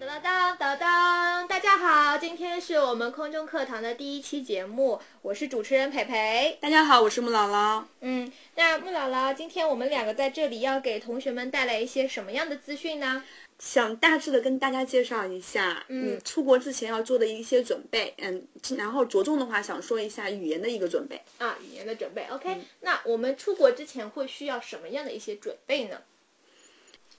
当当当当当！大家好，今天是我们空中课堂的第一期节目，我是主持人培培。大家好，我是木姥姥。嗯，那木姥姥，今天我们两个在这里要给同学们带来一些什么样的资讯呢？想大致的跟大家介绍一下，嗯出国之前要做的一些准备，嗯，然后着重的话想说一下语言的一个准备。啊，语言的准备。OK，、那我们出国之前会需要什么样的一些准备呢？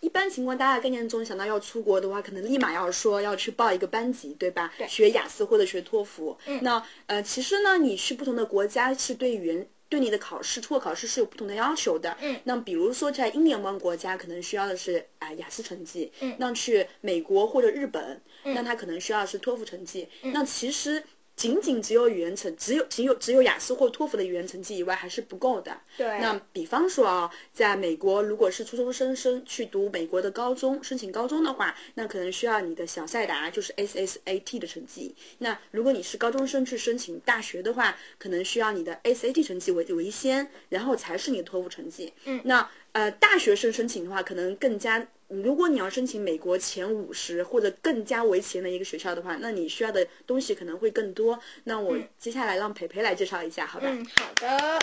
一般情况，大家概念中想到要出国的话，可能立马要说要去报一个班级，对吧？对学雅思或者学托福。嗯那呃，其实呢，你去不同的国家是对语言。对你的考试，出国考试是有不同的要求的。嗯那比如说在英联邦国家，可能需要的是啊、雅思成绩。嗯那去美国或者日本，嗯那他可能需要的是托福成绩。那其实仅仅只有语言成，只有只有只有雅思或托福的语言成绩以外，还是不够的。对那比方说啊，在美国，如果是初中生生去读美国的高中，申请高中的话，那可能需要你的小赛达，就是 SSAT 的成绩。那如果你是高中生去申请大学的话，可能需要你的 SAT 成绩为为先，然后才是你的托福成绩。嗯那呃，大学生申请的话，可能更加。如果你要申请美国前五十或者更加为前的一个学校的话，那你需要的东西可能会更多。那我接下来让培培来介绍一下，好吧？嗯，好的。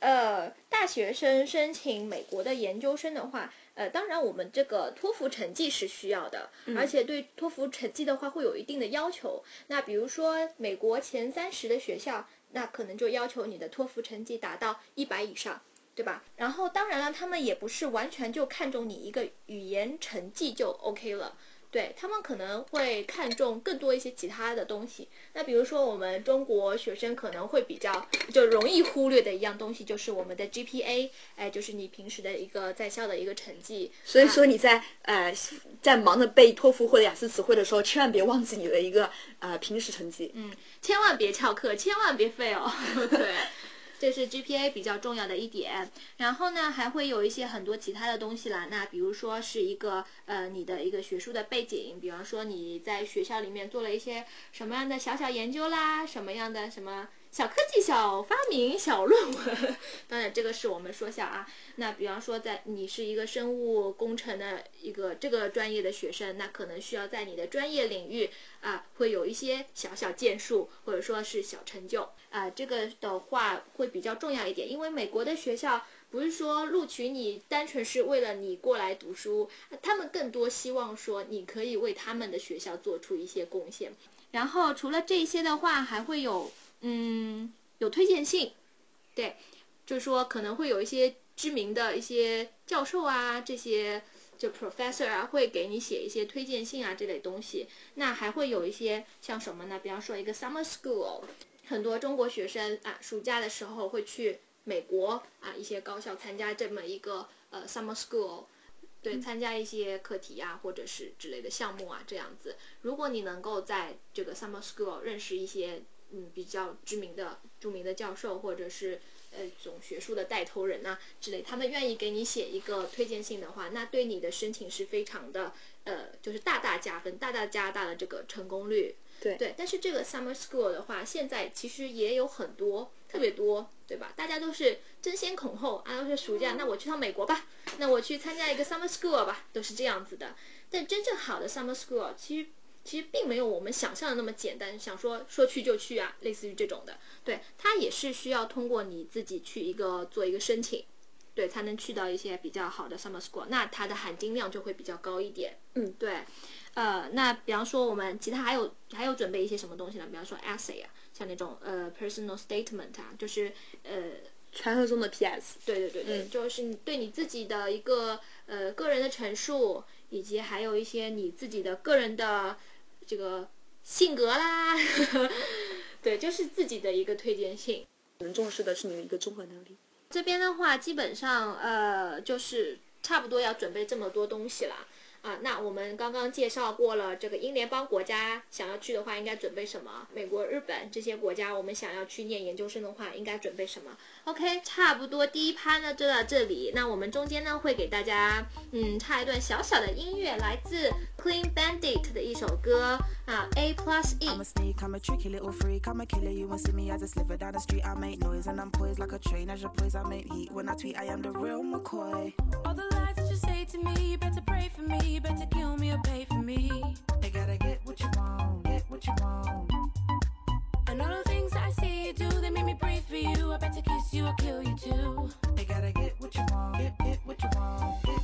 呃，大学生申请美国的研究生的话，呃，当然我们这个托福成绩是需要的，而且对托福成绩的话会有一定的要求。那比如说美国前三十的学校，那可能就要求你的托福成绩达到一百以上。对吧？然后当然了，他们也不是完全就看重你一个语言成绩就 OK 了，对他们可能会看重更多一些其他的东西。那比如说我们中国学生可能会比较就容易忽略的一样东西，就是我们的 GPA，哎，就是你平时的一个在校的一个成绩。所以说你在呃在忙着背托福或者雅思词汇的时候，千万别忘记你的一个呃平时成绩。嗯，千万别翘课，千万别废哦。对。这是 GPA 比较重要的一点，然后呢，还会有一些很多其他的东西啦。那比如说是一个呃你的一个学术的背景，比方说你在学校里面做了一些什么样的小小研究啦，什么样的什么小科技、小发明、小论文。当然，这个是我们说笑啊。那比方说，在你是一个生物工程的一个这个专业的学生，那可能需要在你的专业领域啊，会有一些小小建树，或者说是小成就啊。这个的话会比较重要一点，因为美国的学校不是说录取你单纯是为了你过来读书，他们更多希望说你可以为他们的学校做出一些贡献。然后除了这些的话，还会有嗯有推荐信，对，就是说可能会有一些知名的一些教授啊，这些就 professor 啊，会给你写一些推荐信啊这类东西。那还会有一些像什么呢？比方说一个 summer school，很多中国学生啊，暑假的时候会去美国啊一些高校参加这么一个呃 summer school。对，参加一些课题啊，或者是之类的项目啊，这样子。如果你能够在这个 summer school 认识一些嗯比较知名的、著名的教授，或者是呃总学术的带头人呐、之类，他们愿意给你写一个推荐信的话，那对你的申请是非常的呃，就是大大加分，大大加大了这个成功率。对对，但是这个 summer school 的话，现在其实也有很多，特别多，对吧？大家都是争先恐后啊，都是暑假，那我去趟美国吧，那我去参加一个 summer school 吧，都是这样子的。但真正好的 summer school 其实其实并没有我们想象的那么简单，想说说去就去啊，类似于这种的。对，它也是需要通过你自己去一个做一个申请，对，才能去到一些比较好的 summer school，那它的含金量就会比较高一点。嗯，对。呃，那比方说我们其他还有还有准备一些什么东西呢？比方说 essay 啊，像那种呃 personal statement 啊，就是呃传说中的 PS。对对对对，嗯就是你对你自己的一个呃个人的陈述，以及还有一些你自己的个人的这个性格啦，对，就是自己的一个推荐信。可能重视的是你的一个综合能力。这边的话，基本上呃就是差不多要准备这么多东西啦。啊，那我们刚刚介绍过了，这个英联邦国家想要去的话，应该准备什么？美国、日本这些国家，我们想要去念研究生的话，应该准备什么？OK，差不多第一趴呢就到这里。那我们中间呢会给大家嗯插一段小小的音乐，来自 Clean Bandit 的一首歌啊，A Plus E I'm。a sneak, I'm a tricky little freak. I'm a killer. You won't see me as I sliver down the street. I make noise and I'm poised like a train. As you poise, I make heat. When I tweet, I am the real McCoy. All the to me, you better pray for me, you better kill me or pay for me. You gotta get what you want, get what you want. And all the things I see you do, they make me breathe for you. I better kiss you or kill you too. You gotta get what you want, get, get what you want, get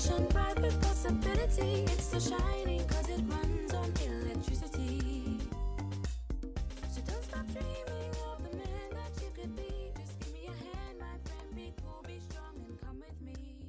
beginning, the light shone bright with possibility. It's still shining 'cause it runs on electricity. So don't stop dreaming of the man that you could be. Just give me a hand, my friend. Be cool, be strong, and come with me.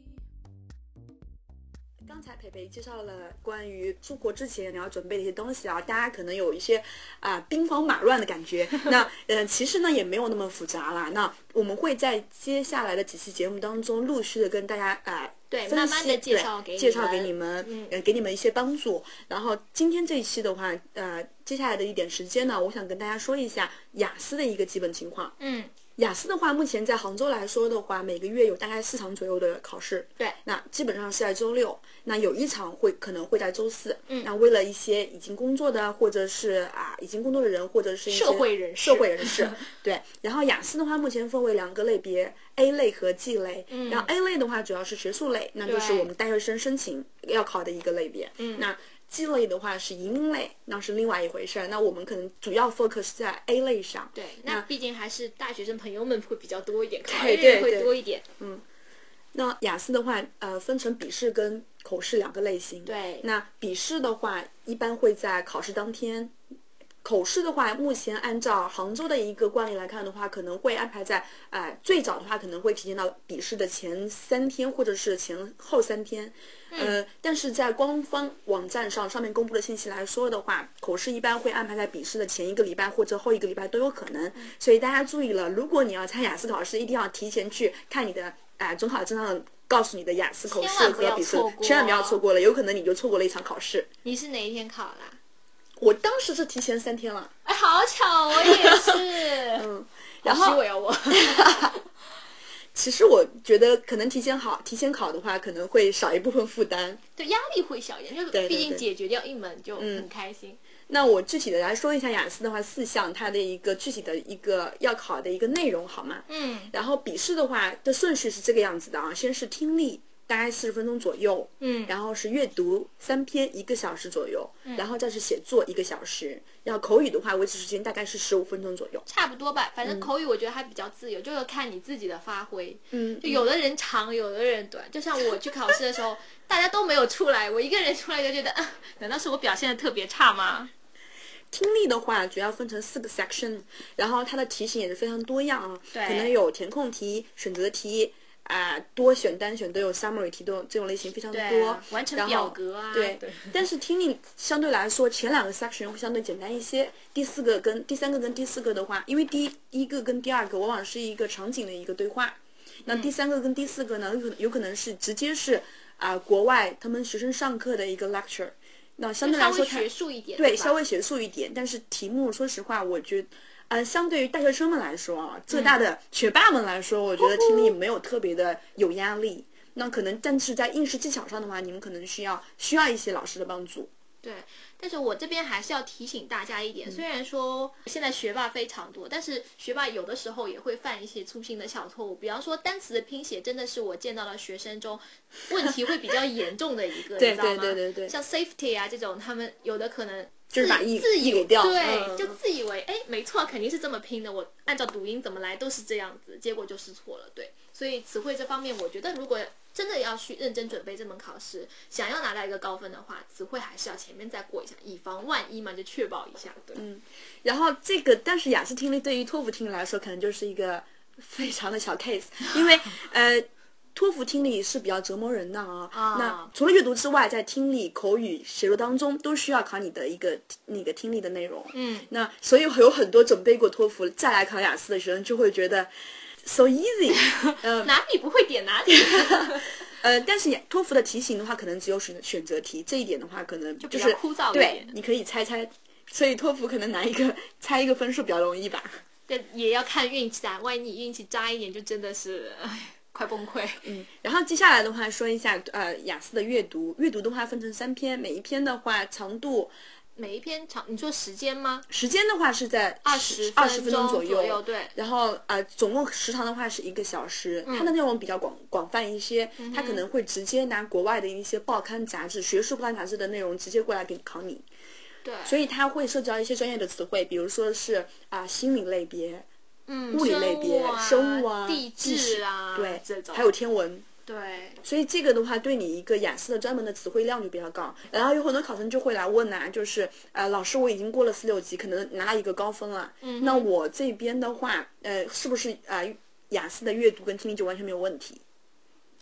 刚才培培介绍了关于出国之前你要准备的一些东西啊，大家可能有一些啊、兵荒马乱的感觉。那呃，其实呢也没有那么复杂啦。那我们会在接下来的几期节目当中，陆续的跟大家啊、分对慢慢地析介绍给介绍给你们，嗯呃，给你们一些帮助。然后今天这一期的话，呃，接下来的一点时间呢，我想跟大家说一下雅思的一个基本情况。嗯，雅思的话，目前在杭州来说的话，每个月有大概四场左右的考试。对，那基本上是在周六，那有一场会可能会在周四。嗯那为了一些已经工作的，或者是啊已经工作的人，或者是一些社会人士社会人士，对。然后雅思的话，目前分为两个类别，A 类和 G 类。嗯然后 A 类的话，主要是学术类，那就是我们大学生申请要考的一个类别。嗯那 G 类的话是移民类，那是另外一回事儿。那我们可能主要 focus 在 A 类上。对，那毕竟还是大学生朋友们会比较多一点，考对会多一点。嗯那雅思的话，呃，分成笔试跟口试两个类型。对那笔试的话，一般会在考试当天。口试的话，目前按照杭州的一个惯例来看的话，可能会安排在，呃，最早的话可能会提前到笔试的前三天或者是前后三天。呃，但是在官方网站上上面公布的信息来说的话，口试一般会安排在笔试的前一个礼拜或者后一个礼拜都有可能。所以大家注意了，如果你要参雅思考试，一定要提前去看你的啊、中考证上告诉你的雅思口试和笔试千万不要错过了，有可能你就错过了一场考试。你是哪一天考啦？我当时是提前三天了，哎，好巧，我也是。嗯，然后好虚伪哦，我。其实我觉得可能提前好，提前考的话，可能会少一部分负担。对，压力会小一点，就对对毕竟解决掉一门就嗯很开心。那我具体的来说一下雅思的话，四项它的一个具体的一个要考的一个内容好吗？嗯然后笔试的话的顺序是这个样子的啊，先是听力，大概四十分钟左右，嗯，然后是阅读三篇一个小时左右，然后再是写作一个小时，然后口语的话维持时间大概是十五分钟左右。差不多吧。反正口语我觉得还比较自由，就是看你自己的发挥。嗯，就有的人长，有的人短。就像我去考试的时候，大家都没有出来，我一个人出来就觉得，啊，难道是我表现的特别差吗？听力的话主要分成四个 section，然后它的题型也是非常多样啊，对可能有填空题、选择题。啊、多选单选都有 summary 题都有这种类型非常多，对啊完成表格啊对，对但是听力相对来说前两个 section 会相对简单一些，第四个跟第三个跟第四个的话，因为第一一个跟第二个往往是一个场景的一个对话，那嗯。第三个跟第四个呢，有可能有可能是直接是啊、国外他们学生上课的一个 lecture，那相对来说它学术一点，对，稍微学术一点，但是题目说实话，我觉得，呃，相对于大学生们来说啊，浙大的学霸们来说，我觉得听力没有特别的有压力。那可能，但是在应试技巧上的话，你们可能需要需要一些老师的帮助。对，但是我这边还是要提醒大家一点，嗯虽然说现在学霸非常多，但是学霸有的时候也会犯一些粗心的小错误，比方说单词的拼写，真的是我见到的学生中问题会比较严重的一个，对你知道吗？对对对对像 safety 啊这种，他们有的可能就是把意自以译给掉对，嗯就自以为哎没错，肯定是这么拼的，我按照读音怎么来都是这样子，结果就是错了，对。所以词汇这方面，我觉得如果真的要去认真准备这门考试，想要拿到一个高分的话，词汇还是要前面再过一下，以防万一嘛，就确保一下。对，嗯然后这个，但是雅思听力对于托福听力来说，可能就是一个非常的小 case，因为呃。托福听力是比较折磨人的啊。啊那除了阅读之外，在听力、口语、写作当中，都需要考你的一个那个听力的内容。嗯，那所以有很多准备过托福再来考雅思的学生，就会觉得 so easy。呃哪里不会点哪里。呃，但是也托福的题型的话，可能只有选选择题，这一点的话，可能就是枯燥一对点，你可以猜猜。所以托福可能拿一个猜一个分数比较容易吧。对，也要看运气啊，万一你运气渣一点，就真的是唉，快崩溃。嗯，然后接下来的话说一下呃雅思的阅读，阅读的话分成三篇，每一篇的话长度每一篇长，你说时间吗？时间的话是在二十十二十分钟左右，对。然后呃，总共时长的话是一个小时，它的内容比较广广泛一些，它可能会直接拿国外的一些报刊杂志、学术报刊杂志的内容直接过来给你考你，对，所以它会涉及到一些专业的词汇，比如说是啊、心理类别、嗯，物理类别、生生物啊、地质质啊，对这，种还有天文。对，所以这个的话，对你一个雅思的专门的词汇量就比较高。然后有很多考生就会来问啊，就是呃，老师我已经过了四六级，可能拿了一个高分了，嗯那我这边的话，呃，是不是啊、呃、雅思的阅读跟听力就完全没有问题？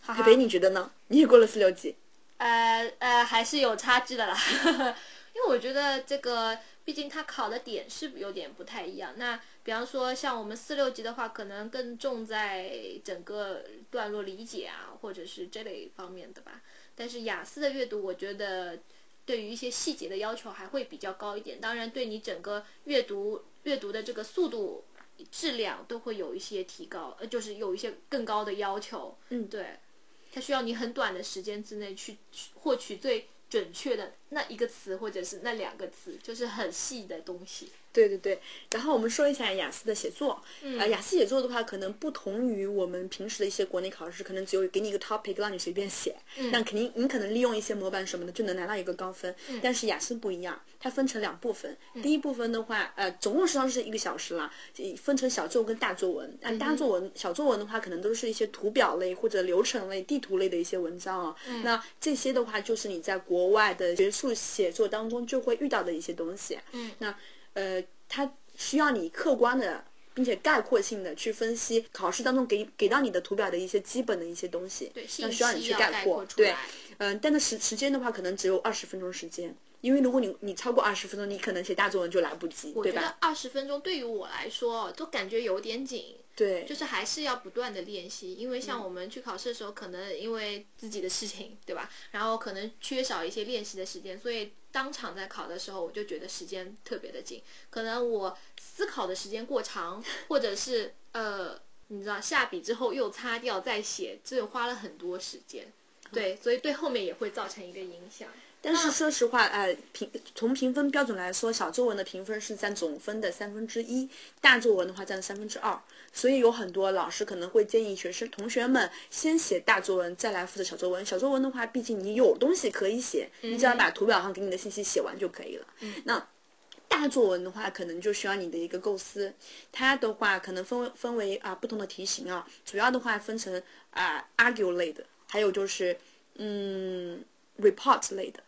哈培培，你觉得呢？你也过了四六级，呃呃，还是有差距的啦，因为我觉得这个，毕竟它考的点是有点不太一样。那比方说像我们四六级的话，可能更重在整个段落理解啊，或者是这类方面的吧。但是雅思的阅读，我觉得对于一些细节的要求还会比较高一点。当然，对你整个阅读阅读的这个速度。质量都会有一些提高，呃，就是有一些更高的要求。嗯对，它需要你很短的时间之内去去获取最准确的那一个词，或者是那两个词，就是很细的东西。对对对，然后我们说一下雅思的写作。嗯呃，雅思写作的话，可能不同于我们平时的一些国内考试，可能只有给你一个 topic 让你随便写，嗯那肯定你可能利用一些模板什么的就能拿到一个高分。嗯但是雅思不一样，它分成两部分。第一部分的话，呃，总共实际上是一个小时啦，分成小作文跟大作文。那大作文、小作文的话，可能都是一些图表类或者流程类、地图类的一些文章啊。嗯那这些的话，就是你在国外的学术写作当中就会遇到的一些东西。嗯那呃，它需要你客观的，并且概括性的去分析考试当中给给到你的图表的一些基本的一些东西，对，那需要你去概括。对。嗯、但是时时间的话，可能只有二十分钟时间，因为如果你你超过二十分钟，你可能写大作文就来不及，我觉得对吧？二十分钟对于我来说都感觉有点紧。对，就是还是要不断的练习，因为嗯像我们去考试的时候，可能因为自己的事情，对吧？然后可能缺少一些练习的时间，所以当场在考的时候，我就觉得时间特别的紧。可能我思考的时间过长，或者是呃，你知道下笔之后又擦掉再写，这花了很多时间。对，所以对后面也会造成一个影响。但是说实话，呃，评从评分标准来说，小作文的评分是占总分的三分之一，大作文的话占三分之二。所以有很多老师可能会建议学生同学们先写大作文，再来负责小作文。小作文的话，毕竟你有东西可以写，你只要把图表上给你的信息写完就可以了。那大作文的话，可能就需要你的一个构思。它的话可能分分为啊、不同的题型啊，主要的话分成啊、argue 类的，还有就是嗯 report 类的。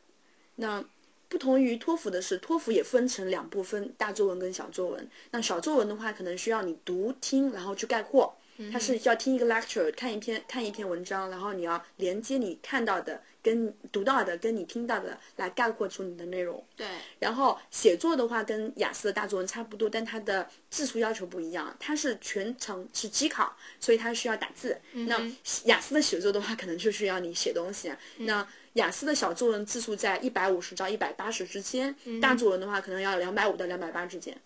那不同于托福的是，托福也分成两部分，大作文跟小作文。那小作文的话，可能需要你读听，然后去概括。它是要听一个 lecture，看一篇看一篇文章，然后你要连接你看到的跟读到的跟你听到的来概括出你的内容。对，然后写作的话跟雅思的大作文差不多，但它的字数要求不一样，它是全程是机考，所以它需要打字。那雅思的写作的话，可能就是要你写东西啊。那雅思的小作文字数在一百五十到一百八十之间，大作文的话可能要两百五到两百八之间，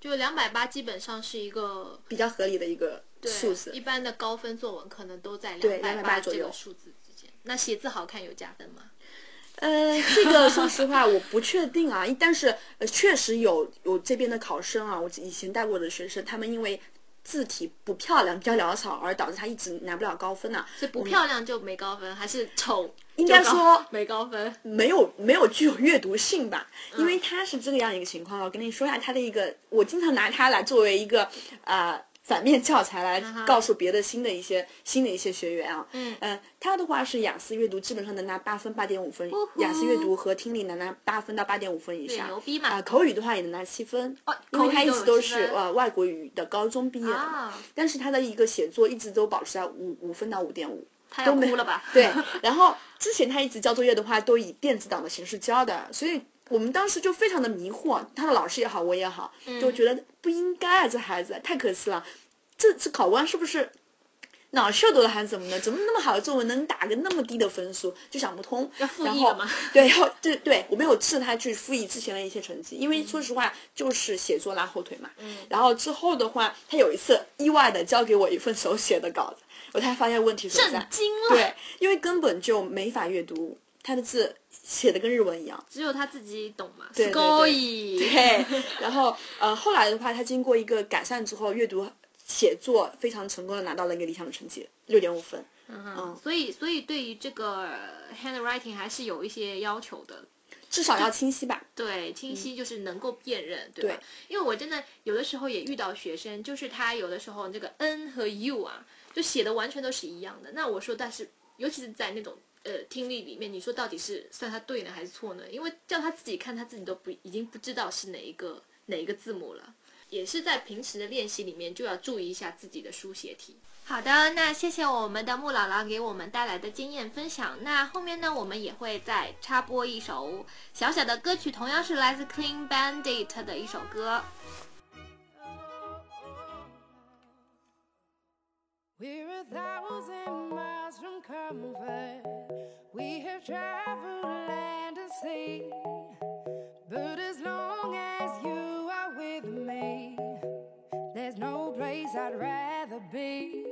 就两百八基本上是一个比较合理的一个对数字一。般的高分作文可能都在两百280左右数字之间。那写字好看有加分吗？呃，这个说实话我不确定啊，但是呃确实有有这边的考生啊，我以前带过的学生，他们因为字体不漂亮、比较潦草，而导致他一直拿不了高分呐、是不漂亮就没高分，还是丑应该说没高分？没有没有具有阅读性吧，嗯因为它是这个样一个情况。我跟你说一下它的一个，我经常拿它来作为一个啊、反面教材来告诉别的新的一些新的一些学员啊。嗯呃，它的话是雅思阅读基本上能拿八分八点五分雅思阅读和听力能拿八分到八点五分以，上。牛逼嘛！啊、口语的话也能拿七分，哦因为他一直都是呃外国语的高中毕业的嘛，啊但是他的一个写作一直都保持在五五分到五点五。他要都没哭了吧？对，然后之前他一直交作业的话，都以电子档的形式交的，所以我们当时就非常的迷惑，他的老师也好，我也好，嗯就觉得不应该啊，这孩子太可惜了，这次考官是不是？脑秀逗了还是怎么的？怎么那么好的作文能打个那么低的分数？就想不通。要复然后议了吗？对，然后对对，我没有斥他去复议之前的一些成绩，因嗯为说实话就是写作拉后腿嘛。嗯。然后之后的话，他有一次意外的交给我一份手写的稿子，我才发现问题所在震。惊了！对，因为根本就没法阅读，他的字写的跟日文一样。只有他自己懂嘛。对对对 对，然后呃，后来的话，他经过一个改善之后，阅读写作非常成功的拿到了一个理想的成绩，六点五分。嗯，所以所以对于这个 handwriting 还是有一些要求的。至少要清晰吧？对，清晰就是能够辨认，对吧？对因为我真的有的时候也遇到学生，就是他有的时候这个 n 和 u 啊，就写的完全都是一样的。那我说，但是尤其是在那种呃听力里面，你说到底是算他对呢还是错呢？因为叫他自己看，他自己都不已经不知道是哪一个哪一个字母了。也是在平时的练习里面就要注意一下自己的书写题。好的，那谢谢我们的穆姥姥给我们带来的经验分享。那后面呢，我们也会再插播一首小小的歌曲，同样是来自 Clean Bandit 的一首歌。We're a thousand miles from comfort. We have traveled land and sea. But as long as you are with me, there's no place I'd rather be.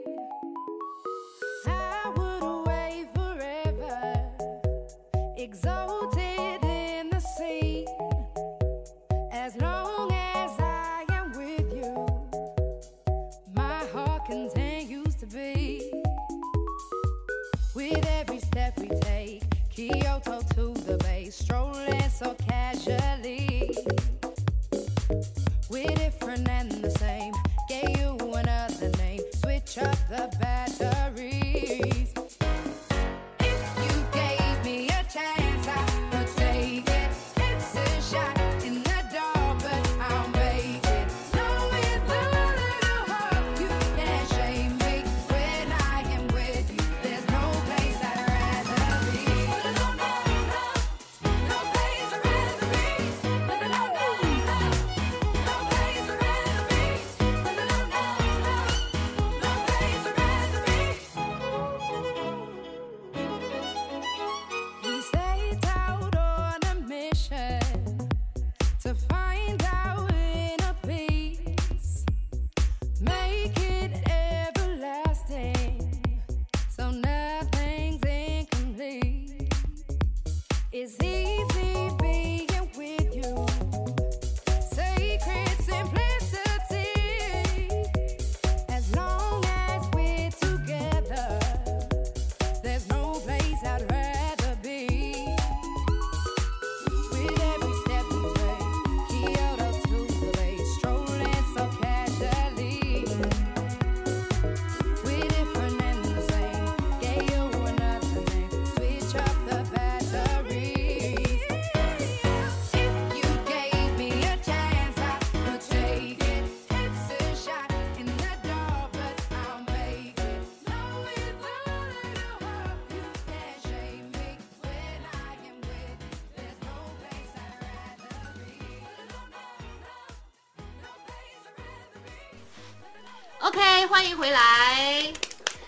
OK，欢迎回来。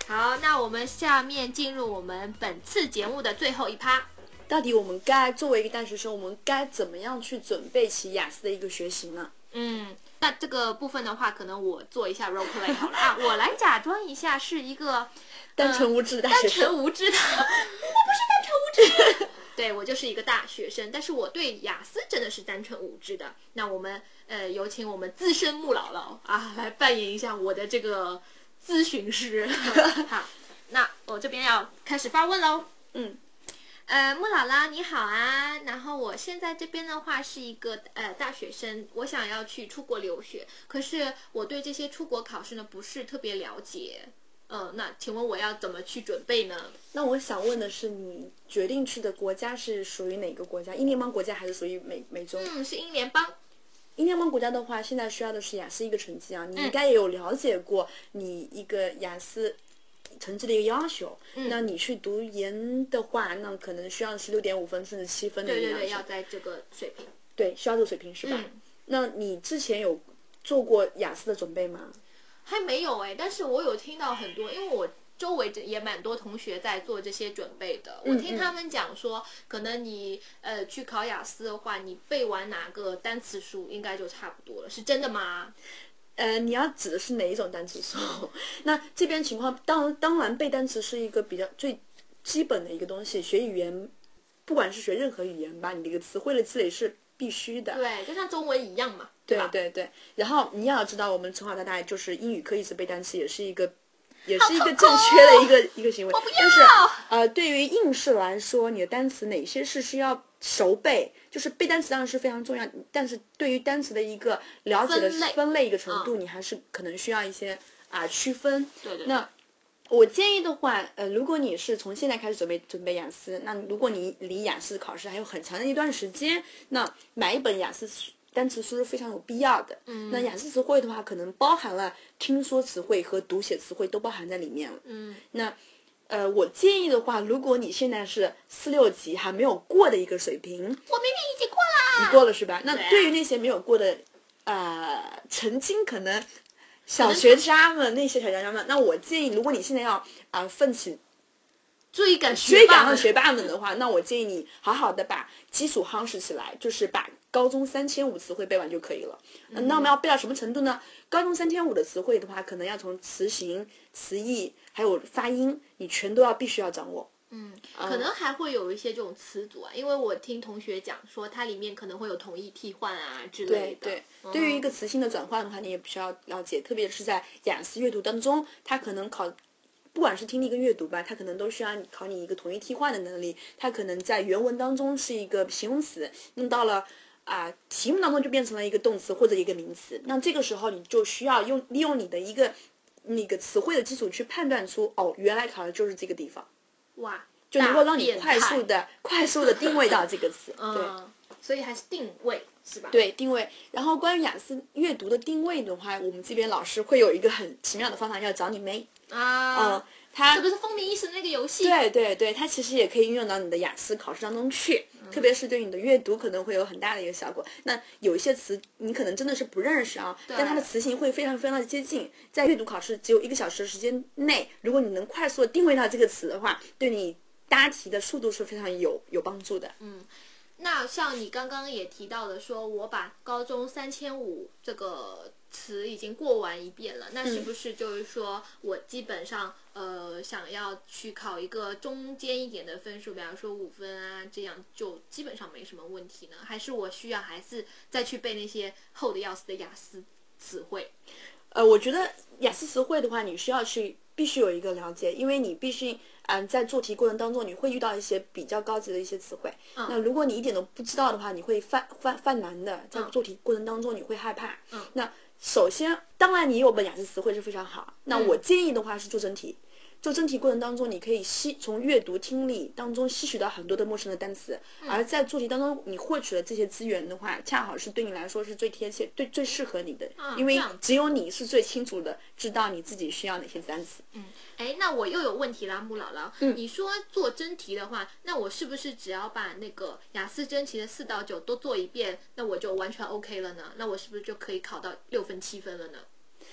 好，那我们下面进入我们本次节目的最后一趴。到底我们该作为一个大学生，我们该怎么样去准备起雅思的一个学习呢？嗯，那这个部分的话，可能我做一下 role play 好了啊，我来假装一下是一个单纯无知的大单学生，纯无知的，我不是单纯无知，对我就是一个大学生，但是我对雅思真的是单纯无知的。那我们呃有请我们资深穆姥姥啊来扮演一下我的这个咨询师。好，那我这边要开始发问喽。嗯，呃，穆姥姥你好啊，然后我现在这边的话是一个呃大学生，我想要去出国留学，可是我对这些出国考试呢不是特别了解，呃，那请问我要怎么去准备呢？那我想问的是，你决定去的国家是属于哪个国家？英联邦国家还是属于美美洲？嗯，是英联邦。英联邦国家的话，现在需要的是雅思一个成绩啊，你应该也有了解过你一个雅思成绩的一个要求。嗯那你去读研的话，那可能需要是六点五分甚至七分的对对对，一个要求。要在这个水平。对，需要这个水平是吧？嗯那你之前有做过雅思的准备吗？还没有哎、但是我有听到很多，因为我周围这也蛮多同学在做这些准备的。我听他们讲说，可能你呃去考雅思的话，你背完哪个单词书应该就差不多了，是真的吗？呃，你要指的是哪一种单词书？那这边情况，当当然背单词是一个比较最基本的一个东西。学语言，不管是学任何语言吧，你的一个词汇的积累是必须的。对，就像中文一样嘛，吧？对对对，然后你也要知道，我们从小到大就是英语课一直背单词，也是一个，也是一个正确的一个一个行为。但是呃，对于应试来说，你的单词哪些是需要熟背？就是背单词当然是非常重要，但是对于单词的一个了解的分类分类一个程度，你还是可能需要一些啊、区分。对对那我建议的话，呃，如果你是从现在开始准备准备雅思，那如果你离雅思考试还有很长的一段时间，那买一本雅思书单词书是非常有必要的。嗯，那雅思词汇的话，可能包含了听说词汇和读写词汇都包含在里面了。嗯，那呃，我建议的话，如果你现在是四六级还没有过的一个水平，我明明已经过啦。你过了是吧？那对于那些没有过的，呃，曾经可能小学渣们那些小学渣们，那我建议，如果你现在要啊、奋起追赶追赶霸们上学霸们的话，那我建议你好好的把基础夯实起来，就是把高中三千五词汇背完就可以了。嗯那我们要背到什么程度呢？高中三千五的词汇的话，可能要从词形、词义还有发音，你全都要必须要掌握。嗯，可能还会有一些这种词组啊，因为我听同学讲说，它里面可能会有同义替换啊之类的。对对，嗯对于一个词性的转换的话，你也必须要了解，特别是在雅思阅读当中，它可能考。不管是听力跟阅读吧，它可能都需要你考你一个同义替换的能力。它可能在原文当中是一个形容词，用到了啊、题目当中就变成了一个动词或者一个名词。那这个时候你就需要用利用你的一个那个词汇的基础去判断出，哦，原来考的就是这个地方，哇，就能够让你快速的、快速的定位到这个词。对。嗯，所以还是定位是吧？，对定位。然后关于雅思阅读的定位的话，我们这边老师会有一个很奇妙的方法，叫找你妹。啊，嗯，它这不是风靡一时的那个游戏？对对对，它其实也可以运用到你的雅思考试当中去，特别是对你的阅读可能会有很大的一个效果。那有一些词你可能真的是不认识啊，但它的词形会非常非常的接近，在阅读考试只有一个小时的时间内，如果你能快速的定位到这个词的话，对你答题的速度是非常有有帮助的。那像你刚刚也提到的，说我把高中三千五这个词已经过完一遍了，那是不是就是说我基本上呃想要去考一个中间一点的分数，比方说五分啊，这样就基本上没什么问题呢？还是我需要还是再去背那些厚的要死的雅思词汇？呃，我觉得雅思词汇的话，你需要去必须有一个了解，因为你必须嗯、在做题过程当中，你会遇到一些比较高级的一些词汇。嗯那如果你一点都不知道的话，你会犯犯犯难的，在嗯做题过程当中你会害怕。嗯那首先，当然你有本雅思词汇是非常好。那嗯我建议的话是做真题。做真题过程当中，你可以吸从阅读、听力当中吸取到很多的陌生的单词，嗯而在做题当中你获取的这些资源的话，恰好是对你来说是最贴切、最最适合你的，因为只有你是最清楚的知道你自己需要哪些单词。嗯哎，那我又有问题啦，穆姥姥。嗯你说做真题的话，那我是不是只要把那个雅思真题的四到九都做一遍，那我就完全 OK 了呢？那我是不是就可以考到六分七分了呢？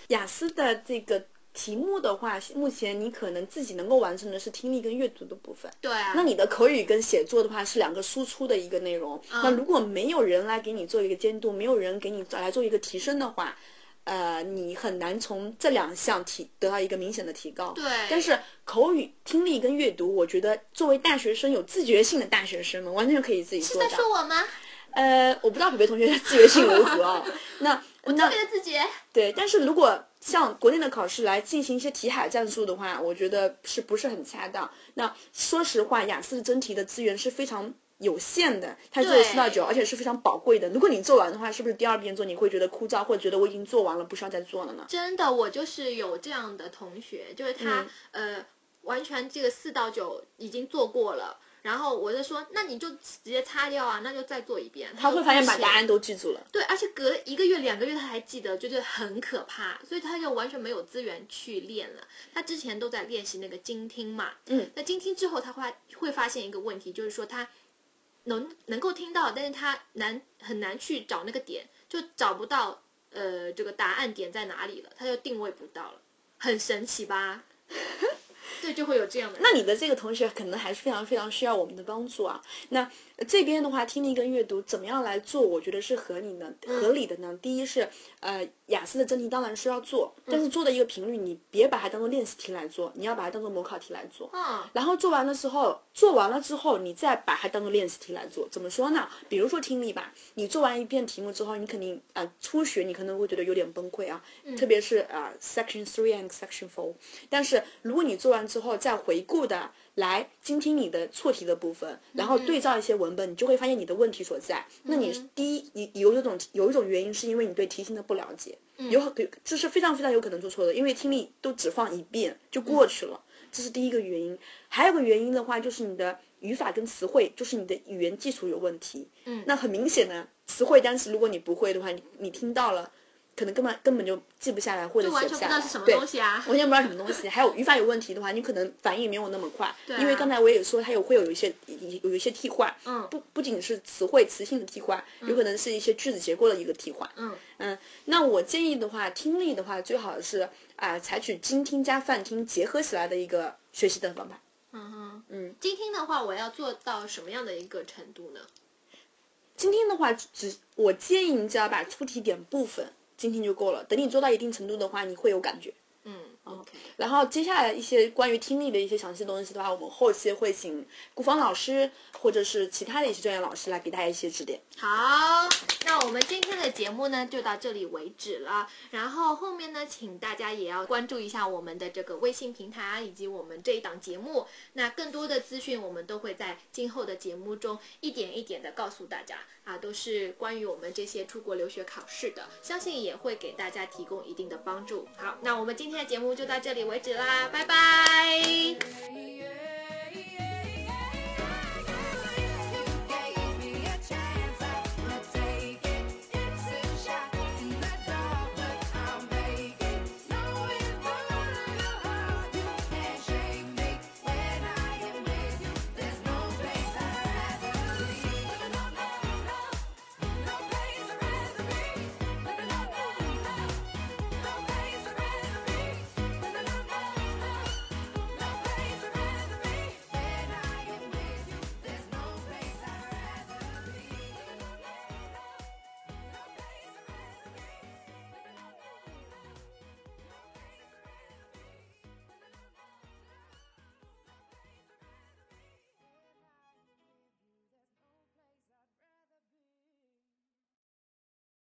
雅思的这个题目的话，目前你可能自己能够完成的是听力跟阅读的部分。对啊，那你的口语跟写作的话是两个输出的一个内容。嗯那如果没有人来给你做一个监督，没有人给你来做一个提升的话，呃，你很难从这两项提得到一个明显的提高。对但是口语、听力跟阅读，我觉得作为大学生有自觉性的大学生们，完全可以自己是在做到。说我吗？呃，我不知道北北同学的自觉性如何啊？那我特别的自觉。对，但是如果像国内的考试来进行一些题海战术的话，我觉得是不是很恰当？那说实话，雅思的真题的资源是非常有限的，它只有对四到九，而且是非常宝贵的。如果你做完的话，是不是第二遍做你会觉得枯燥，或者觉得我已经做完了，不需要再做了呢？真的，我就是有这样的同学，就是他、嗯呃，完全这个四到九已经做过了，然后我就说，那你就直接擦掉啊，那就再做一遍。他会发现把答案都都记住了。对，而且隔一个月、两个月他还记得，就是很可怕，所以他就完全没有资源去练了。他之前都在练习那个精听嘛，嗯，那精听之后，他会会发现一个问题，就是说他能能够听到，但是他难很难去找那个点，就找不到呃这个答案点在哪里了，他就定位不到了，很神奇吧？对，就会有这样的。那你的这个同学可能还是非常非常需要我们的帮助啊。那呃这边的话，听力跟阅读怎么样来做？我觉得是合理的，合理的呢。第一是呃，雅思的真题当然是要做，但是做的一个频率，你别把它当做练习题来做，你要把它当做模考题来做。嗯，然后做完了之后，做完了之后，你再把它当做练习题来做。怎么说呢？比如说听力吧，你做完一遍题目之后，你肯定啊、呃初学你可能会觉得有点崩溃啊，特别是啊、呃 section three and section four。但是如果你做完之后再回顾的来精听你的错题的部分，然后对照一些文本，你就会发现你的问题所在。那你第一，你有一种有一种原因是因为你对题型的不了解，有很这是非常非常有可能做错的，因为听力都只放一遍就过去了。这是第一个原因，还有个原因的话，就是你的语法跟词汇，就是你的语言基础有问题。嗯那很明显的词汇单词，如果你不会的话，你你听到了，可能根本根本就记不下来或者写不下来。全不知道是什么对东西啊。完全不知道什么东西。还有语法有问题的话，你可能反应没有那么快，啊因为刚才我也说它有会有一些有一些替换，嗯不不仅是词汇词性的替换，有可能是一些句子结构的一个替换。嗯嗯，那我建议的话，听力的话最好是啊、采取精听加泛听结合起来的一个学习的方法。嗯哼，嗯，精听的话，我要做到什么样的一个程度呢？精听的话，只我建议你只要把出题点部分心情就够了。等你做到一定程度的话，你会有感觉。嗯，OK，然后接下来一些关于听力的一些详细东西的话，我们后期会请顾芳老师或者是其他的一些专业老师来给大家一些指点。好，那我们今天的节目呢就到这里为止了。然后后面呢，请大家也要关注一下我们的这个微信平台以及我们这一档节目。那更多的资讯我们都会在今后的节目中一点一点的告诉大家啊，都是关于我们这些出国留学考试的，相信也会给大家提供一定的帮助。好，那我们今天的节就到这里为止啦，拜拜。